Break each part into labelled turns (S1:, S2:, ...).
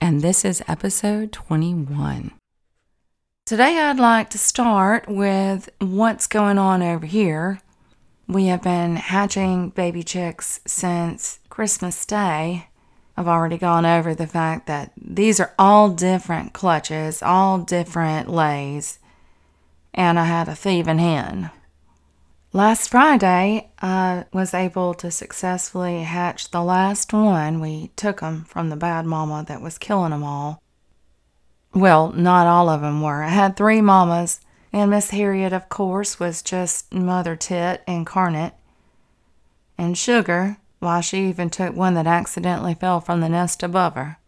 S1: and this is episode 21. Today I'd like to start with what's going on over here. We have been hatching baby chicks since Christmas Day. I've already gone over the fact that these are all different clutches, all different lays, and I had a thieving hen. Last Friday, I was able to successfully hatch the last one. We took 'em from the bad mama that was killing 'em all. Well, not all of 'em were. I had three mamas, and Miss Harriet, of course, was just Mother Tit incarnate. And Sugar, why, she even took one that accidentally fell from the nest above her.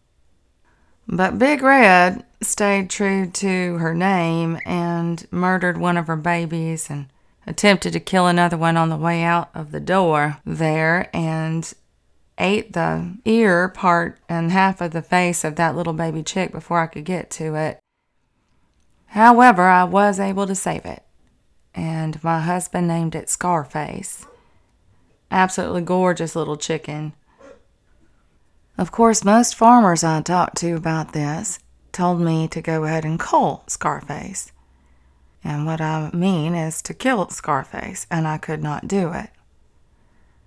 S1: But Big Red stayed true to her name and murdered one of her babies and attempted to kill another one on the way out of the door there and ate the ear part and half of the face of that little baby chick before I could get to it. However, I was able to save it, and my husband named it Scarface. Absolutely gorgeous little chicken. Of course, most farmers I talked to about this told me to go ahead and cull Scarface. And what I mean is to kill Scarface, and I could not do it.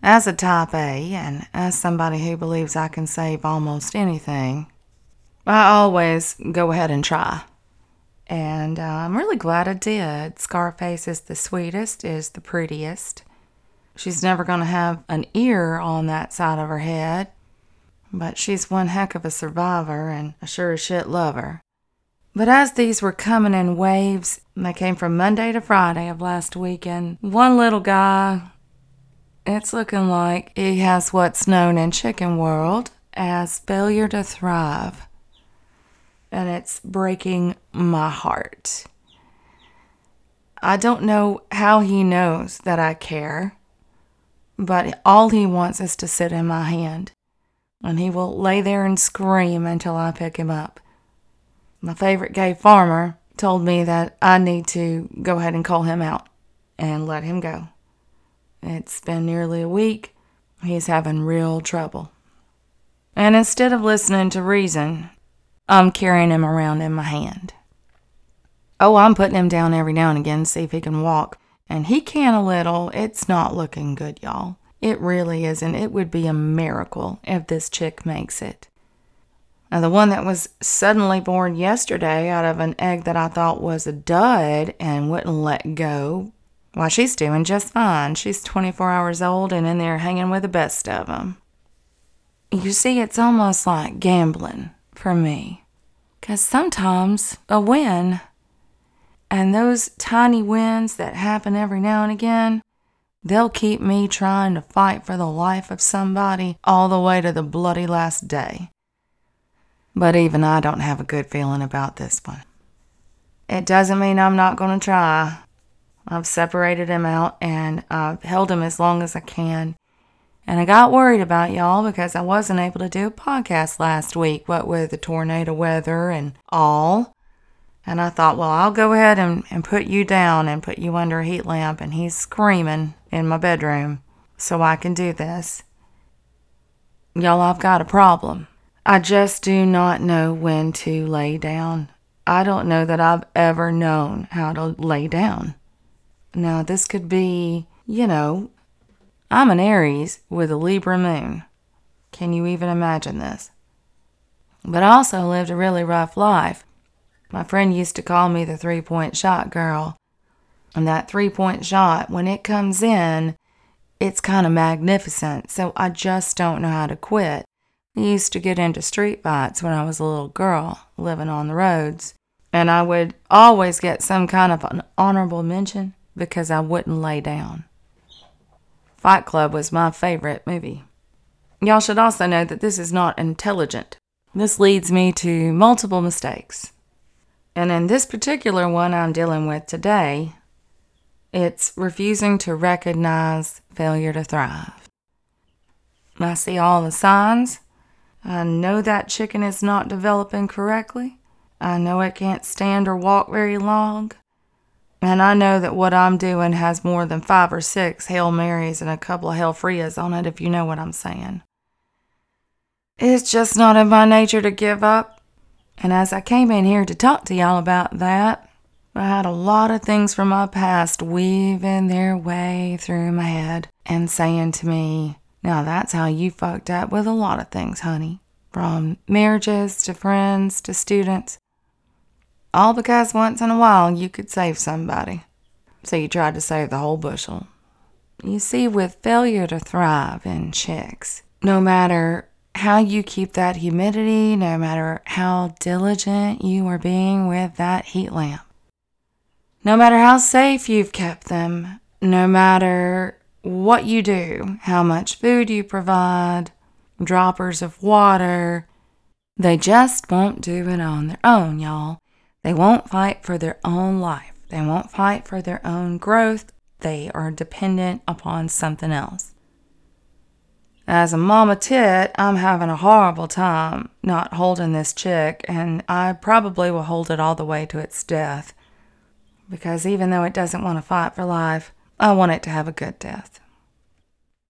S1: As a type A, and as somebody who believes I can save almost anything, I always go ahead and try. And uh, I'm really glad I did. Scarface is the sweetest, is the prettiest. She's never going to have an ear on that side of her head, but she's one heck of a survivor and a sure as shit lover. But as these were coming in waves, they came from Monday to Friday of last weekend, one little guy, it's looking like he has what's known in chicken world as failure to thrive. And it's breaking my heart. I don't know how he knows that I care, but all he wants is to sit in my hand. And he will lay there and scream until I pick him up my favorite gay farmer, told me that I need to go ahead and call him out and let him go. It's been nearly a week. He's having real trouble. And instead of listening to reason, I'm carrying him around in my hand. Oh, I'm putting him down every now and again to see if he can walk. And he can a little. It's not looking good, y'all. It really isn't. It would be a miracle if this chick makes it. Now, the one that was suddenly born yesterday out of an egg that I thought was a dud and wouldn't let go, why, she's doing just fine. She's 24 hours old and in there hanging with the best of 'em. You see, it's almost like gambling for me. Because sometimes a win, and those tiny wins that happen every now and again, they'll keep me trying to fight for the life of somebody all the way to the bloody last day. But even I don't have a good feeling about this one. It doesn't mean I'm not going to try. I've separated him out and I've held him as long as I can. And I got worried about y'all because I wasn't able to do a podcast last week, what with the tornado weather and all. And I thought, well, I'll go ahead and, and put you down and put you under a heat lamp. And he's screaming in my bedroom so I can do this. Y'all, I've got a problem. I just do not know when to lay down. I don't know that I've ever known how to lay down. Now, this could be, you know, I'm an Aries with a Libra moon. Can you even imagine this? But I also lived a really rough life. My friend used to call me the three point shot girl. And that three point shot, when it comes in, it's kind of magnificent. So I just don't know how to quit. I used to get into street fights when I was a little girl living on the roads, and I would always get some kind of an honorable mention because I wouldn't lay down. Fight Club was my favorite movie. Y'all should also know that this is not intelligent. This leads me to multiple mistakes. And in this particular one I'm dealing with today, it's refusing to recognize failure to thrive. I see all the signs. I know that chicken is not developing correctly. I know it can't stand or walk very long. And I know that what I'm doing has more than five or six Hail Marys and a couple of Hail Frias on it, if you know what I'm saying. It's just not in my nature to give up. And as I came in here to talk to y'all about that, I had a lot of things from my past weaving their way through my head and saying to me, Now that's how you fucked up with a lot of things, honey. From marriages to friends to students. All because once in a while you could save somebody. So you tried to save the whole bushel. You see, with failure to thrive in chicks, no matter how you keep that humidity, no matter how diligent you are being with that heat lamp, no matter how safe you've kept them, no matter what you do, how much food you provide, droppers of water, they just won't do it on their own, y'all. They won't fight for their own life. They won't fight for their own growth. They are dependent upon something else. As a mama tit, I'm having a horrible time not holding this chick, and I probably will hold it all the way to its death. Because even though it doesn't want to fight for life, I want it to have a good death.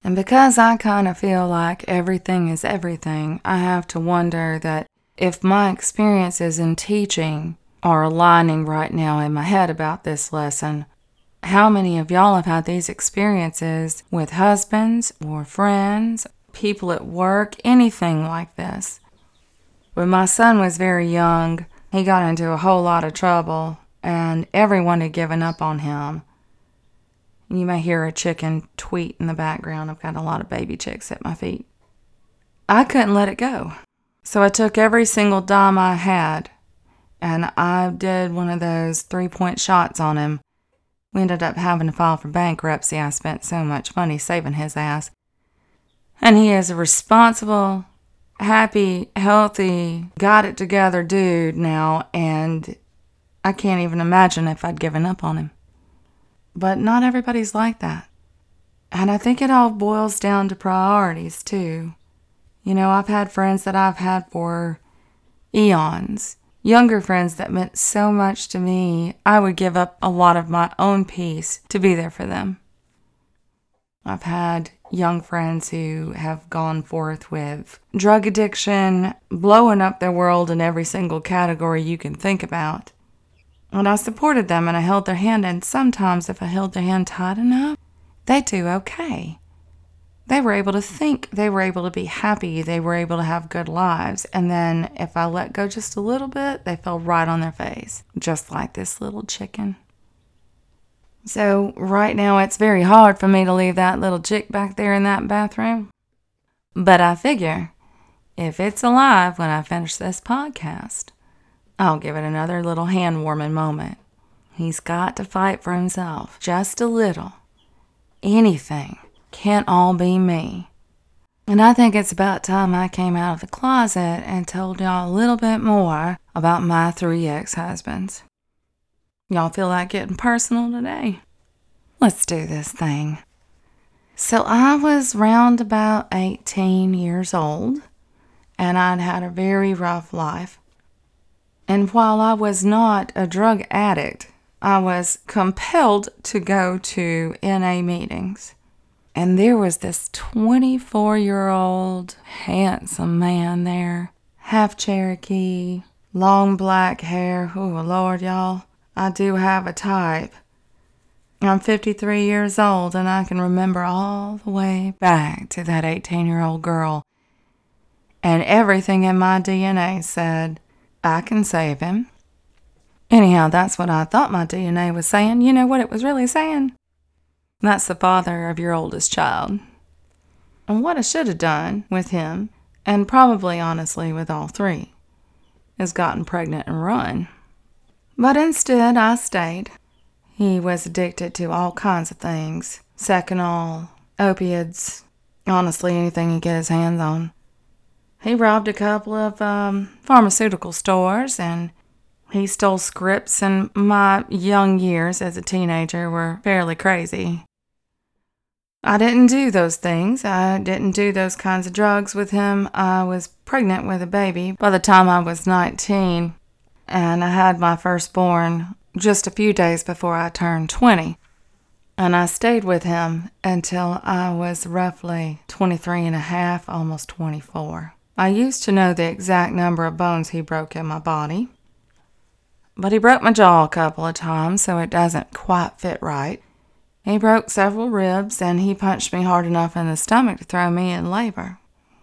S1: And because I kind of feel like everything is everything, I have to wonder that if my experiences in teaching are aligning right now in my head about this lesson. How many of y'all have had these experiences with husbands or friends, people at work, anything like this? When my son was very young, he got into a whole lot of trouble, and everyone had given up on him. You may hear a chicken tweet in the background. I've got a lot of baby chicks at my feet. I couldn't let it go. So I took every single dime I had and I did one of those three point shots on him. We ended up having to file for bankruptcy. I spent so much money saving his ass. And he is a responsible, happy, healthy, got it together dude now, and I can't even imagine if I'd given up on him. But not everybody's like that. And I think it all boils down to priorities, too. You know, I've had friends that I've had for eons younger friends that meant so much to me, I would give up a lot of my own peace to be there for them. I've had young friends who have gone forth with drug addiction, blowing up their world in every single category you can think about. And I supported them and I held their hand, and sometimes if I held their hand tight enough, they'd do okay they were able to think, they were able to be happy, they were able to have good lives. And then if I let go just a little bit, they fell right on their face, just like this little chicken. So, right now, it's very hard for me to leave that little chick back there in that bathroom. But I figure if it's alive when I finish this podcast, I'll give it another little hand warming moment. He's got to fight for himself just a little. Anything can't all be me. And I think it's about time I came out of the closet and told y'all a little bit more about my three ex husbands. Y'all feel like getting personal today? Let's do this thing. So I was round about 18 years old, and I'd had a very rough life. And while I was not a drug addict, I was compelled to go to NA meetings. And there was this 24 year old handsome man there, half Cherokee, long black hair. Oh, Lord, y'all, I do have a type. I'm 53 years old and I can remember all the way back to that 18 year old girl. And everything in my DNA said, I can save him. Anyhow, that's what I thought my DNA was saying. You know what it was really saying? That's the father of your oldest child. And what I should have done with him, and probably honestly with all three, is gotten pregnant and run. But instead, I stayed. He was addicted to all kinds of things Seconal, opiates, honestly, anything he get his hands on. He robbed a couple of um, pharmaceutical stores and He stole scripts, and my young years as a teenager were fairly crazy. I didn't do those things. I didn't do those kinds of drugs with him. I was pregnant with a baby by the time I was 19, and I had my firstborn just a few days before I turned 20. And I stayed with him until I was roughly 23 and a half, almost 24. I used to know the exact number of bones he broke in my body, but he broke my jaw a couple of times, so it doesn't quite fit right. He broke several ribs and he punched me hard enough in the stomach to throw me in labor.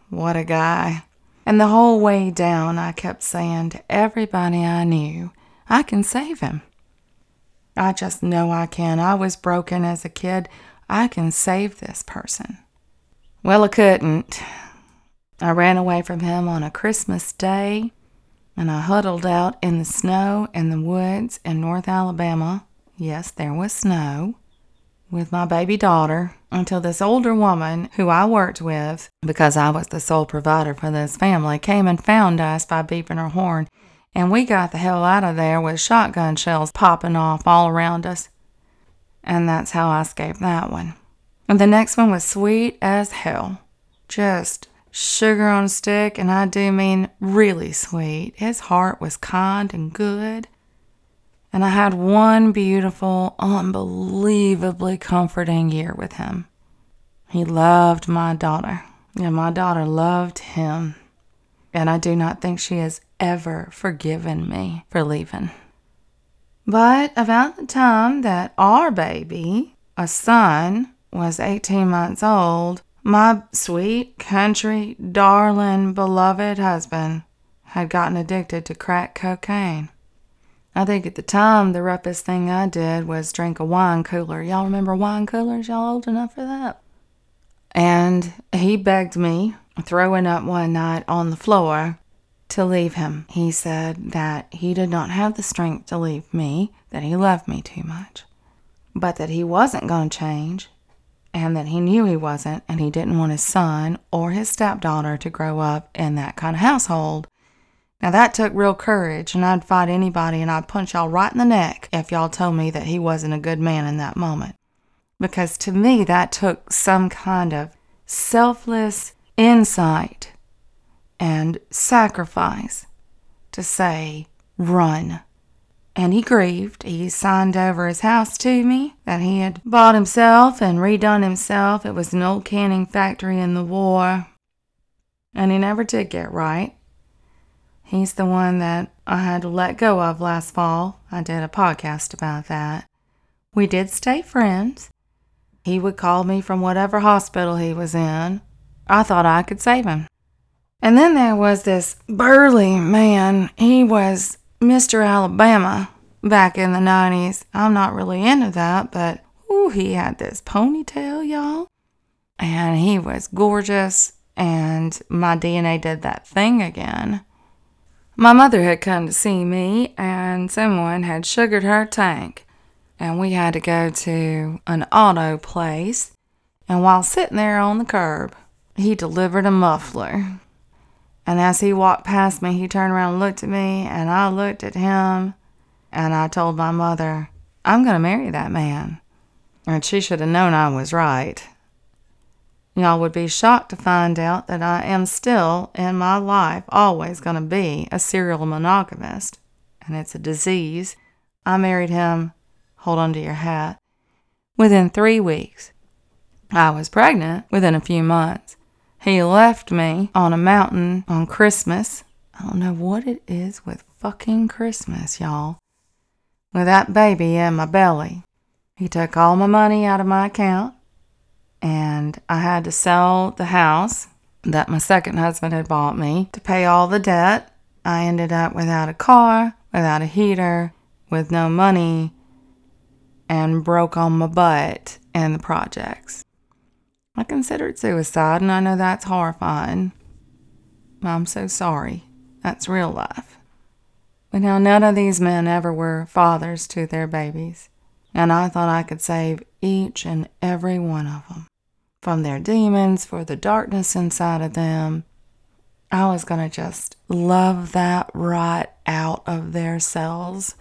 S1: What a guy. And the whole way down, I kept saying to everybody I knew, I can save him. I just know I can. I was broken as a kid. I can save this person. Well, I couldn't. I ran away from him on a Christmas day and I huddled out in the snow in the woods in North Alabama. Yes, there was snow with my baby daughter until this older woman who I worked with, because I was the sole provider for this family, came and found us by beeping her horn. And we got the hell out of there with shotgun shells popping off all around us. And that's how I escaped that one. And the next one was sweet as hell. Just sugar on a stick, and I do mean really sweet. His heart was kind and good. And I had one beautiful, unbelievably comforting year with him. He loved my daughter, and my daughter loved him. And I do not think she has ever forgiven me for leaving. But about the time that our baby, a son, was 18 months old, my sweet, country, darling, beloved husband had gotten addicted to crack cocaine. I think at the time the roughest thing I did was drink a wine cooler. Y'all remember wine coolers? Y'all old enough for that? And he begged me, throwing up one night on the floor, to leave him. He said that he did not have the strength to leave me, that he loved me too much, but that he wasn't going to change, and that he knew he wasn't, and he didn't want his son or his stepdaughter to grow up in that kind of household. Now that took real courage, and I'd fight anybody and I'd punch y'all right in the neck if y'all told me that he wasn't a good man in that moment. Because to me, that took some kind of selfless insight and sacrifice to say, run. And he grieved. He signed over his house to me that he had bought himself and redone himself. It was an old canning factory in the war. And he never did get right. He's the one that I had to let go of last fall. I did a podcast about that. We did stay friends. He would call me from whatever hospital he was in. I thought I could save him. And then there was this burly man. He was Mr. Alabama back in the 90s. I'm not really into that, but ooh, he had this ponytail, y'all. And he was gorgeous. And my DNA did that thing again. My mother had come to see me, and someone had sugared her tank, and we had to go to an auto place. And while sitting there on the curb, he delivered a muffler. And as he walked past me, he turned around and looked at me, and I looked at him, and I told my mother, I'm going to marry that man. And she should have known I was right. Y'all would be shocked to find out that I am still, in my life, always going to be a serial monogamist. And it's a disease. I married him, hold on to your hat, within three weeks. I was pregnant within a few months. He left me on a mountain on Christmas. I don't know what it is with fucking Christmas, y'all. With that baby in my belly. He took all my money out of my account and I had to sell the house that my second husband had bought me to pay all the debt. I ended up without a car, without a heater, with no money, and broke on my butt in the projects. I considered suicide, and I know that's horrifying. I'm so sorry. That's real life. But now, none of these men ever were fathers to their babies, and I thought I could save each and every one of them from their demons, for the darkness inside of them. I was going to just love that rot out of their cells,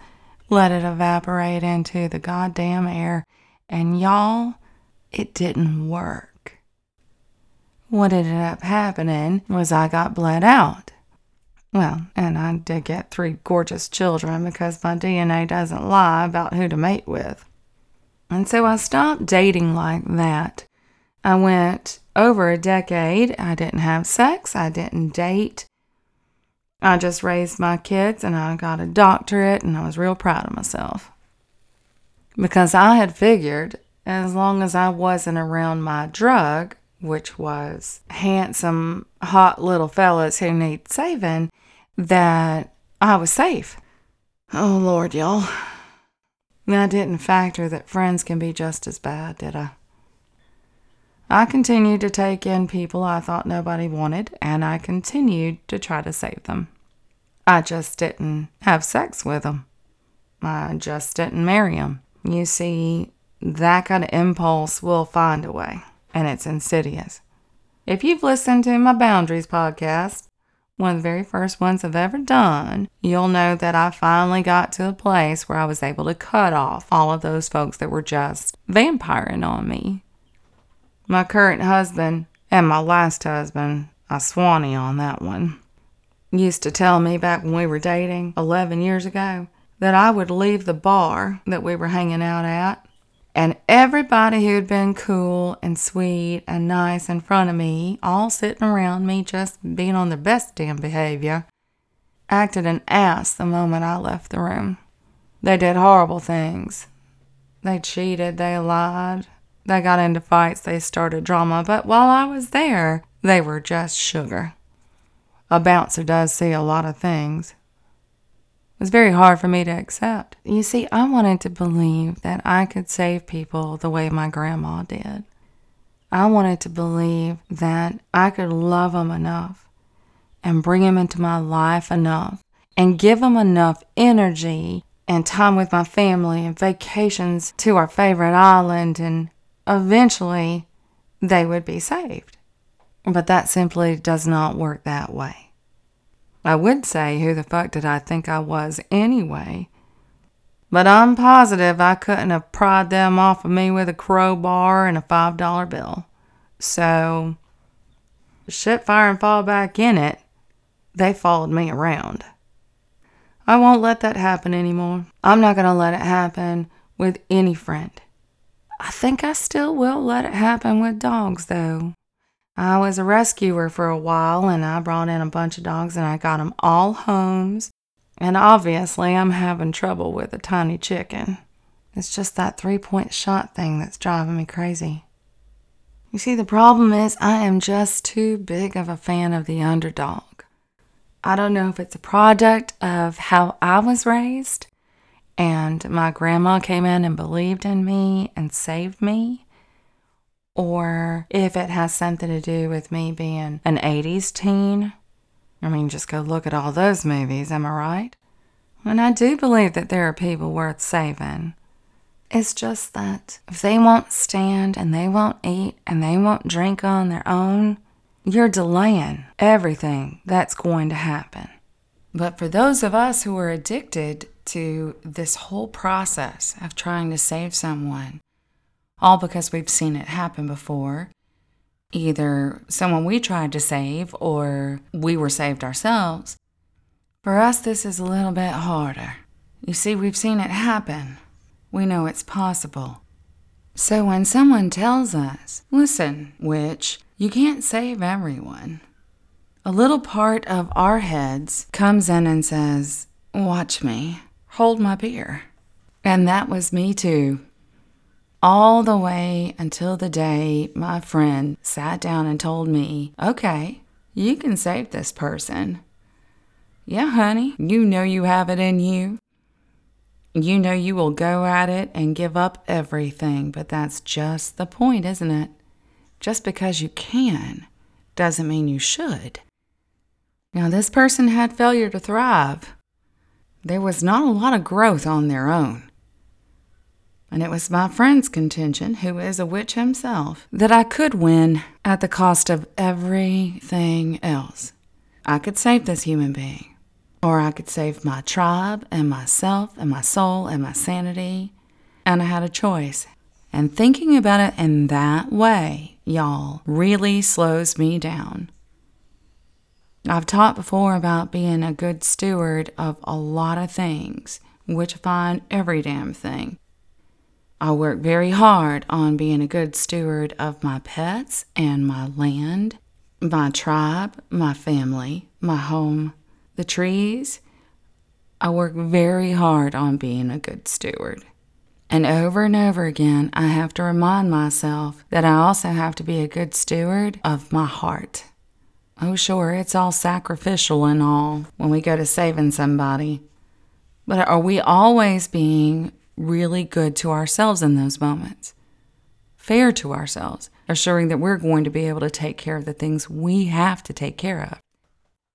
S1: let it evaporate into the goddamn air. And y'all, it didn't work. What ended up happening was I got bled out. Well, and I did get three gorgeous children because my DNA doesn't lie about who to mate with. And so I stopped dating like that. I went over a decade. I didn't have sex, I didn't date. I just raised my kids and I got a doctorate and I was real proud of myself. Because I had figured as long as I wasn't around my drug, which was handsome, hot little fellas who need saving, that I was safe. Oh, Lord, y'all. I didn't factor that friends can be just as bad, did I? I continued to take in people I thought nobody wanted, and I continued to try to save them. I just didn't have sex with them. I just didn't marry them. You see, that kind of impulse will find a way, and it's insidious. If you've listened to my Boundaries podcast, one of the very first ones I've ever done, you'll know that I finally got to a place where I was able to cut off all of those folks that were just vampiring on me. My current husband and my last husband, I swanee on that one, used to tell me back when we were dating 11 years ago that I would leave the bar that we were hanging out at and everybody who had been cool and sweet and nice in front of me, all sitting around me just being on their best damn behavior, acted an ass the moment I left the room. They did horrible things. They cheated, they lied, they got into fights, they started drama, but while I was there, they were just sugar. A bouncer does see a lot of things, was very hard for me to accept. You see, I wanted to believe that I could save people the way my grandma did. I wanted to believe that I could love them enough and bring them into my life enough and give them enough energy and time with my family and vacations to our favorite island and eventually they would be saved. But that simply does not work that way. I would say, who the fuck did I think I was anyway? But I'm positive I couldn't have pried them off of me with a crowbar and a $5 bill. So, shit fire and fall back in it, they followed me around. I won't let that happen anymore. I'm not going to let it happen with any friend. I think I still will let it happen with dogs, though. I was a rescuer for a while and I brought in a bunch of dogs and I got them all homes. And obviously, I'm having trouble with a tiny chicken. It's just that three point shot thing that's driving me crazy. You see, the problem is, I am just too big of a fan of the underdog. I don't know if it's a product of how I was raised, and my grandma came in and believed in me and saved me, or if it has something to do with me being an 80s teen. I mean, just go look at all those movies, am I right? And I do believe that there are people worth saving. It's just that if they won't stand and they won't eat and they won't drink on their own, you're delaying everything that's going to happen. But for those of us who are addicted to this whole process of trying to save someone, all because we've seen it happen before. Either someone we tried to save or we were saved ourselves. For us, this is a little bit harder. You see, we've seen it happen. We know it's possible. So when someone tells us, listen, witch, you can't save everyone, a little part of our heads comes in and says, watch me, hold my beer. And that was me too all the way until the day my friend sat down and told me, okay, you can save this person. Yeah, honey, you know you have it in you. You know you will go at it and give up everything, but that's just the point, isn't it? Just because you can doesn't mean you should. Now, this person had failure to thrive. There was not a lot of growth on their own and it was my friend's contention, who is a witch himself, that I could win at the cost of everything else. I could save this human being, or I could save my tribe and myself and my soul and my sanity. And I had a choice. And thinking about it in that way, y'all, really slows me down. I've taught before about being a good steward of a lot of things, which I find every damn thing. I work very hard on being a good steward of my pets and my land, my tribe, my family, my home, the trees. I work very hard on being a good steward. And over and over again, I have to remind myself that I also have to be a good steward of my heart. Oh, sure, it's all sacrificial and all when we go to saving somebody. But are we always being really good to ourselves in those moments? Fair to ourselves, assuring that we're going to be able to take care of the things we have to take care of?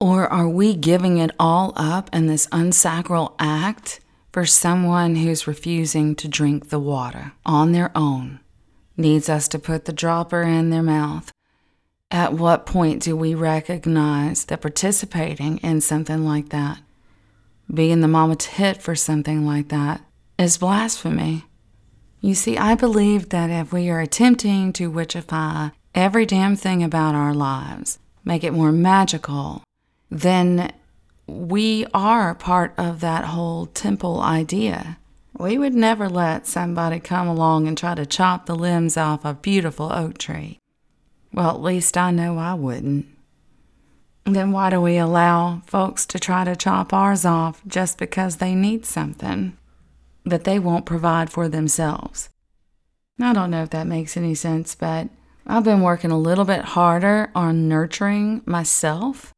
S1: Or are we giving it all up in this unsacral act for someone who's refusing to drink the water on their own, needs us to put the dropper in their mouth? At what point do we recognize that participating in something like that, being the mama tit for something like that, is blasphemy? You see, I believe that if we are attempting to witchify every damn thing about our lives, make it more magical, then we are part of that whole temple idea. We would never let somebody come along and try to chop the limbs off a beautiful oak tree. Well, at least I know I wouldn't. Then why do we allow folks to try to chop ours off just because they need something that they won't provide for themselves? I don't know if that makes any sense, but I've been working a little bit harder on nurturing myself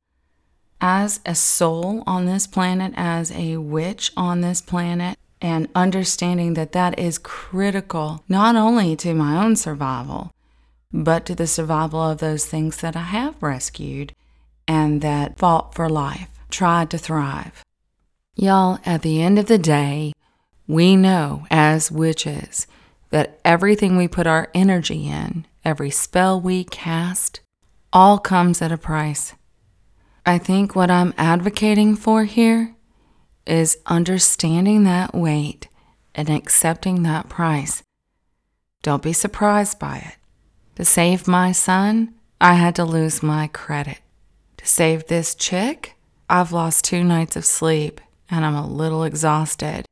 S1: as a soul on this planet, as a witch on this planet, and understanding that that is critical not only to my own survival, but to the survival of those things that I have rescued and that fought for life, tried to thrive. Y'all, at the end of the day, we know as witches that everything we put our energy in, every spell we cast, all comes at a price. I think what I'm advocating for here is understanding that weight and accepting that price. Don't be surprised by it. To save my son, I had to lose my credit. To save this chick, I've lost two nights of sleep and I'm a little exhausted.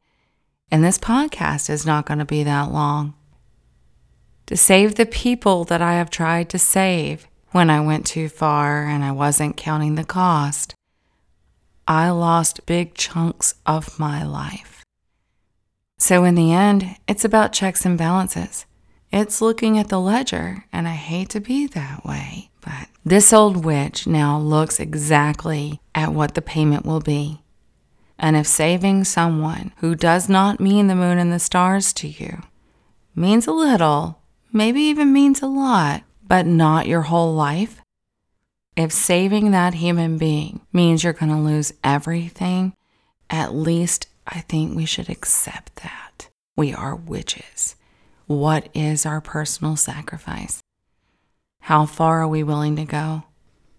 S1: And this podcast is not going to be that long. To save the people that I have tried to save, when I went too far and I wasn't counting the cost, I lost big chunks of my life. So, in the end, it's about checks and balances. It's looking at the ledger, and I hate to be that way, but this old witch now looks exactly at what the payment will be. And if saving someone who does not mean the moon and the stars to you means a little, maybe even means a lot, but not your whole life, if saving that human being means you're going to lose everything, at least I think we should accept that. We are witches. What is our personal sacrifice? How far are we willing to go?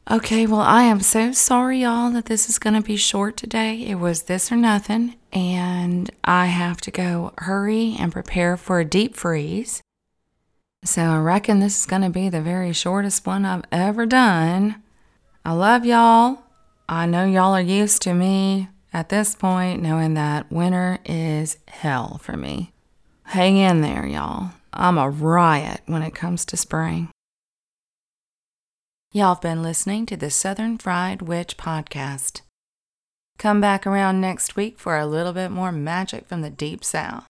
S1: Okay, well, I am so sorry, y'all, that this is going to be short today. It was this or nothing, and I have to go hurry and prepare for a deep freeze. So I reckon this is going to be the very shortest one I've ever done. I love y'all. I know y'all are used to me at this point knowing that winter is hell for me. Hang in there, y'all. I'm a riot when it comes to spring. Y'all have been listening to the Southern Fried Witch podcast. Come back around next week for a little bit more magic from the Deep South.